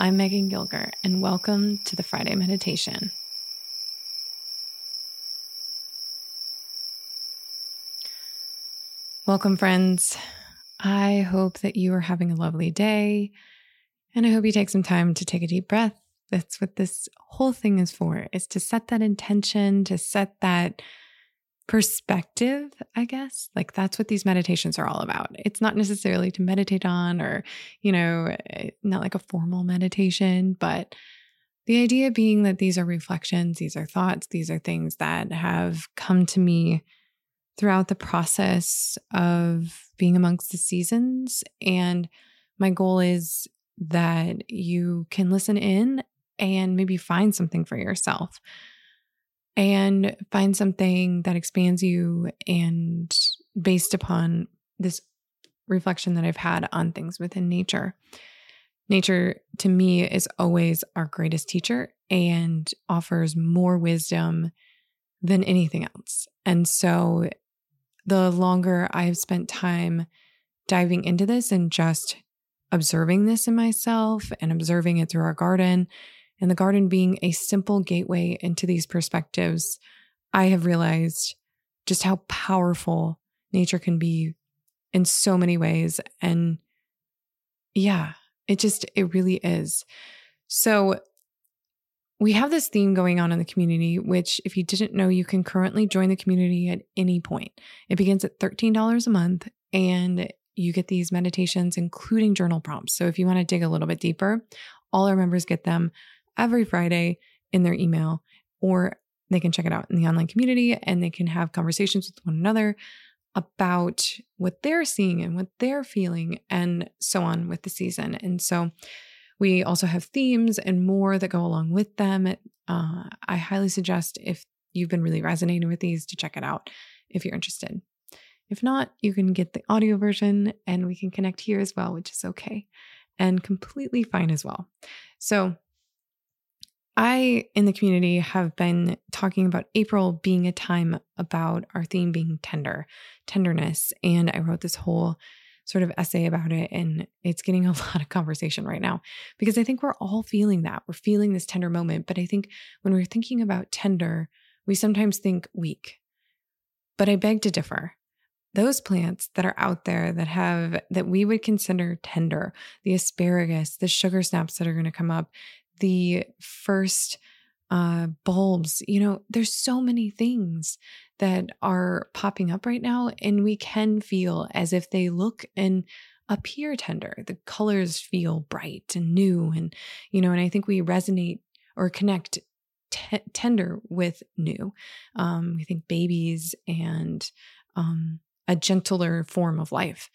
I'm Megan Gilger, and welcome to the Friday Meditation. Welcome, friends. I hope that you are having a lovely day, and I hope you take some time to take a deep breath. That's what this whole thing is for, is to set that intention, to set that perspective, I guess. Like that's what these meditations are all about. It's not necessarily to meditate on or, you know, eh, not like a formal meditation, but the idea being that these are reflections, these are thoughts, these are things that have come to me throughout the process of being amongst the seasons. And my goal is that you can listen in and maybe find something for yourself and find something that expands you and based upon this reflection that I've had on things within nature. Nature to me is always our greatest teacher and offers more wisdom than anything else. And so the longer I've spent time diving into this and just observing this in myself and observing it through our garden and the garden being a simple gateway into these perspectives, I have realized just how powerful nature can be in so many ways. And yeah, it just, it really is. So, we have this theme going on in the community, which, if you didn't know, you can currently join the community at any point. It begins at $13 a month and you get these meditations, including journal prompts. So, if you want to dig a little bit deeper, all our members get them every Friday in their email, or they can check it out in the online community and they can have conversations with one another about what they're seeing and what they're feeling and so on with the season. And so we also have themes and more that go along with them. Uh, I highly suggest if you've been really resonating with these to check it out if you're interested. If not, you can get the audio version and we can connect here as well, which is okay and completely fine as well. So I, in the community, have been talking about April being a time about our theme being tender, tenderness. And I wrote this whole sort of essay about it. And it's getting a lot of conversation right now because I think we're all feeling that. We're feeling this tender moment. But I think when we're thinking about tender, we sometimes think weak. But I beg to differ. Those plants that are out there that have, that we would consider tender, the asparagus, the sugar snaps that are going to come up, the first uh, bulbs. You know, there's so many things that are popping up right now, and we can feel as if they look and appear tender. The colors feel bright and new, and you know, and I think we resonate or connect t- tender with new. Um, we think babies and um, a gentler form of life.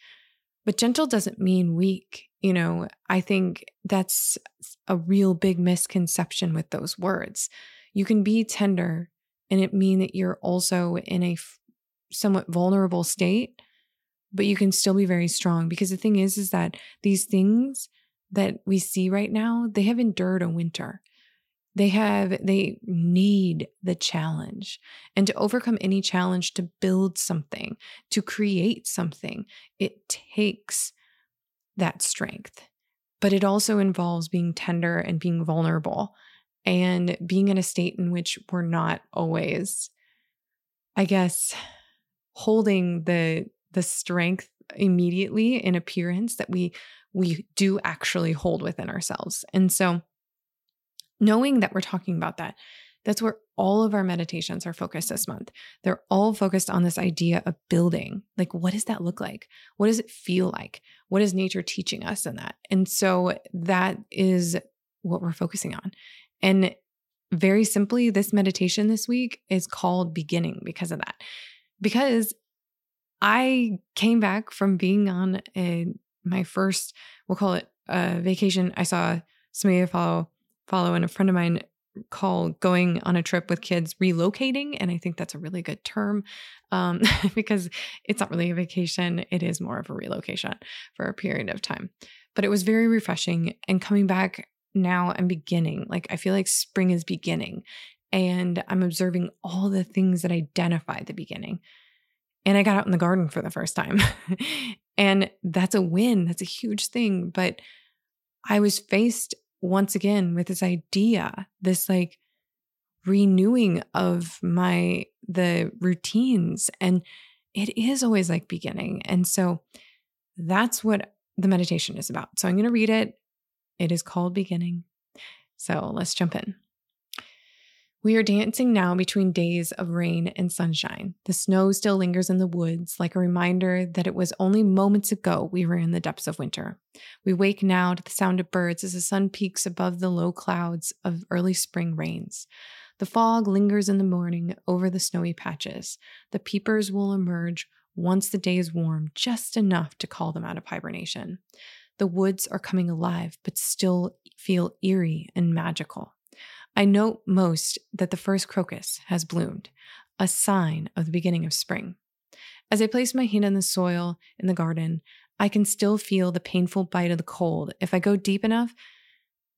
But gentle doesn't mean weak. You know, I think that's a real big misconception with those words. You can be tender and it mean that you're also in a f- somewhat vulnerable state, but you can still be very strong because the thing is is that these things that we see right now, they have endured a winter. They have, they need the challenge. And to overcome any challenge, to build something, to create something, it takes that strength. But it also involves being tender and being vulnerable and being in a state in which we're not always, I guess, holding the the strength immediately in appearance that we we do actually hold within ourselves. And so knowing that we're talking about that, that's where all of our meditations are focused this month. They're all focused on this idea of building. Like, what does that look like? What does it feel like? What is nature teaching us in that? And so that is what we're focusing on. And very simply, this meditation this week is called beginning because of that. Because I came back from being on a my first, we'll call it a vacation. I saw I follow follow and a friend of mine call going on a trip with kids relocating and i think that's a really good term um, because it's not really a vacation it is more of a relocation for a period of time but it was very refreshing and coming back now i'm beginning like i feel like spring is beginning and i'm observing all the things that identify the beginning and I got out in the garden for the first time. and that's a win. That's a huge thing. But I was faced once again with this idea, this like renewing of my the routines and it is always like beginning. And so that's what the meditation is about. So I'm going to read it. It is called beginning. So let's jump in. We are dancing now between days of rain and sunshine. The snow still lingers in the woods, like a reminder that it was only moments ago we were in the depths of winter. We wake now to the sound of birds as the sun peaks above the low clouds of early spring rains. The fog lingers in the morning over the snowy patches. The peepers will emerge once the day is warm, just enough to call them out of hibernation. The woods are coming alive, but still feel eerie and magical. I note most that the first crocus has bloomed, a sign of the beginning of spring. As I place my hand on the soil in the garden, I can still feel the painful bite of the cold if I go deep enough,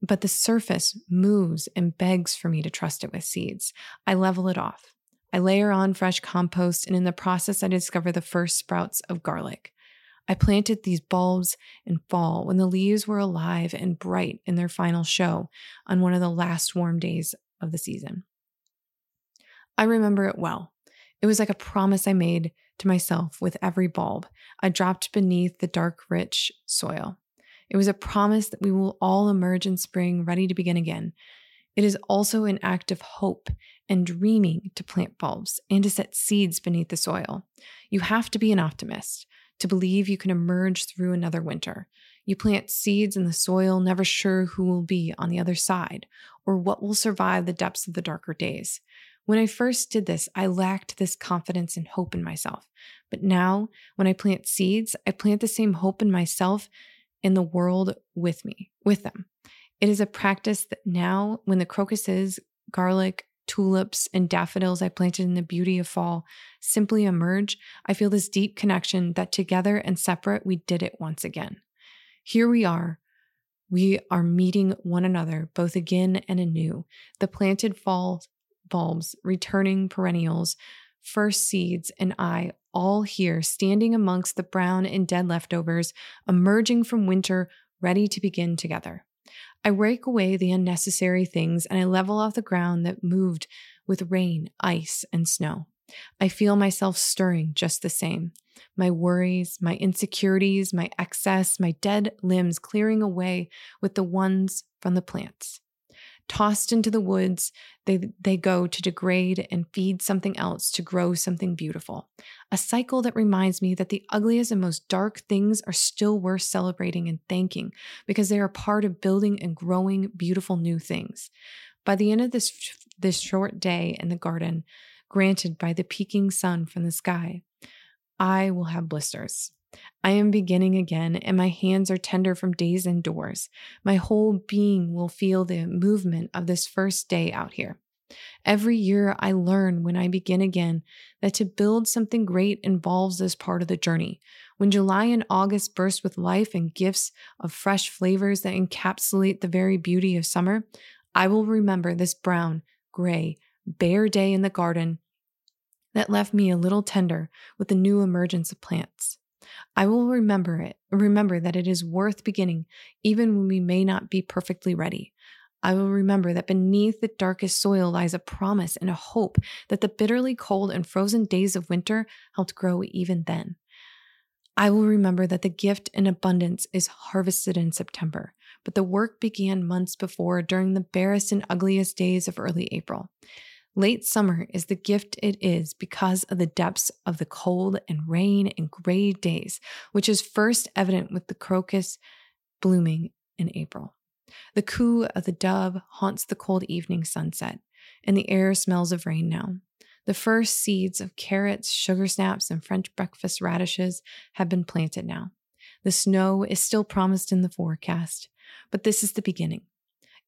but the surface moves and begs for me to trust it with seeds. I level it off. I layer on fresh compost, and in the process, I discover the first sprouts of garlic. I planted these bulbs in fall when the leaves were alive and bright in their final show on one of the last warm days of the season. I remember it well. It was like a promise I made to myself with every bulb I dropped beneath the dark, rich soil. It was a promise that we will all emerge in spring ready to begin again. It is also an act of hope and dreaming to plant bulbs and to set seeds beneath the soil. You have to be an optimist to believe you can emerge through another winter. You plant seeds in the soil, never sure who will be on the other side or what will survive the depths of the darker days. When I first did this, I lacked this confidence and hope in myself. But now, when I plant seeds, I plant the same hope in myself in the world with me, with them. It is a practice that now, when the crocuses, garlic, tulips, and daffodils I planted in the beauty of fall simply emerge, I feel this deep connection that together and separate, we did it once again. Here we are. We are meeting one another both again and anew. The planted fall bulbs, returning perennials, first seeds, and I all here standing amongst the brown and dead leftovers, emerging from winter, ready to begin together. I rake away the unnecessary things and I level off the ground that moved with rain, ice, and snow. I feel myself stirring just the same. My worries, my insecurities, my excess, my dead limbs clearing away with the ones from the plants. Tossed into the woods, they, they go to degrade and feed something else to grow something beautiful. A cycle that reminds me that the ugliest and most dark things are still worth celebrating and thanking because they are part of building and growing beautiful new things. By the end of this, this short day in the garden, granted by the peeking sun from the sky, I will have blisters. I am beginning again, and my hands are tender from days indoors. My whole being will feel the movement of this first day out here. Every year, I learn when I begin again that to build something great involves this part of the journey. When July and August burst with life and gifts of fresh flavors that encapsulate the very beauty of summer, I will remember this brown, gray, bare day in the garden that left me a little tender with the new emergence of plants. I will remember it, remember that it is worth beginning, even when we may not be perfectly ready. I will remember that beneath the darkest soil lies a promise and a hope that the bitterly cold and frozen days of winter helped grow even then. I will remember that the gift in abundance is harvested in September, but the work began months before during the barest and ugliest days of early April. Late summer is the gift it is because of the depths of the cold and rain and gray days, which is first evident with the crocus blooming in April. The coo of the dove haunts the cold evening sunset, and the air smells of rain now. The first seeds of carrots, sugar snaps, and French breakfast radishes have been planted now. The snow is still promised in the forecast, but this is the beginning.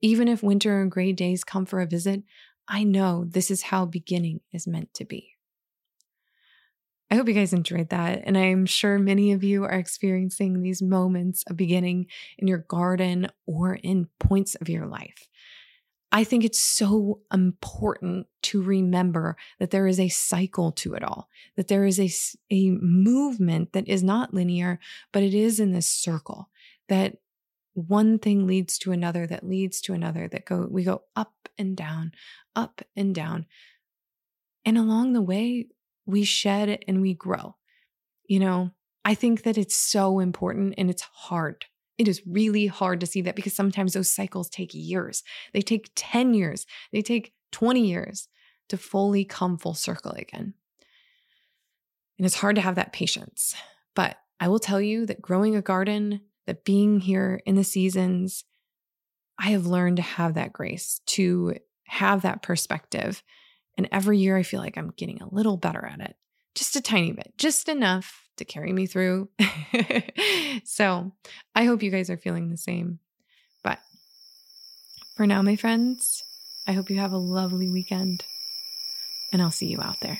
Even if winter and gray days come for a visit, I know this is how beginning is meant to be. I hope you guys enjoyed that. And I'm sure many of you are experiencing these moments of beginning in your garden or in points of your life. I think it's so important to remember that there is a cycle to it all, that there is a, a movement that is not linear, but it is in this circle that one thing leads to another that leads to another that go we go up and down up and down. And along the way we shed and we grow. You know i think that it's so important and it's hard. It is really hard to see that because sometimes those cycles take years. They take 10 years. They take 20 years to fully come full circle again. And it's hard to have that patience. But i will tell you that growing a garden that being here in the seasons, I have learned to have that grace, to have that perspective. And every year I feel like I'm getting a little better at it, just a tiny bit, just enough to carry me through. so I hope you guys are feeling the same. But for now, my friends, I hope you have a lovely weekend, and I'll see you out there.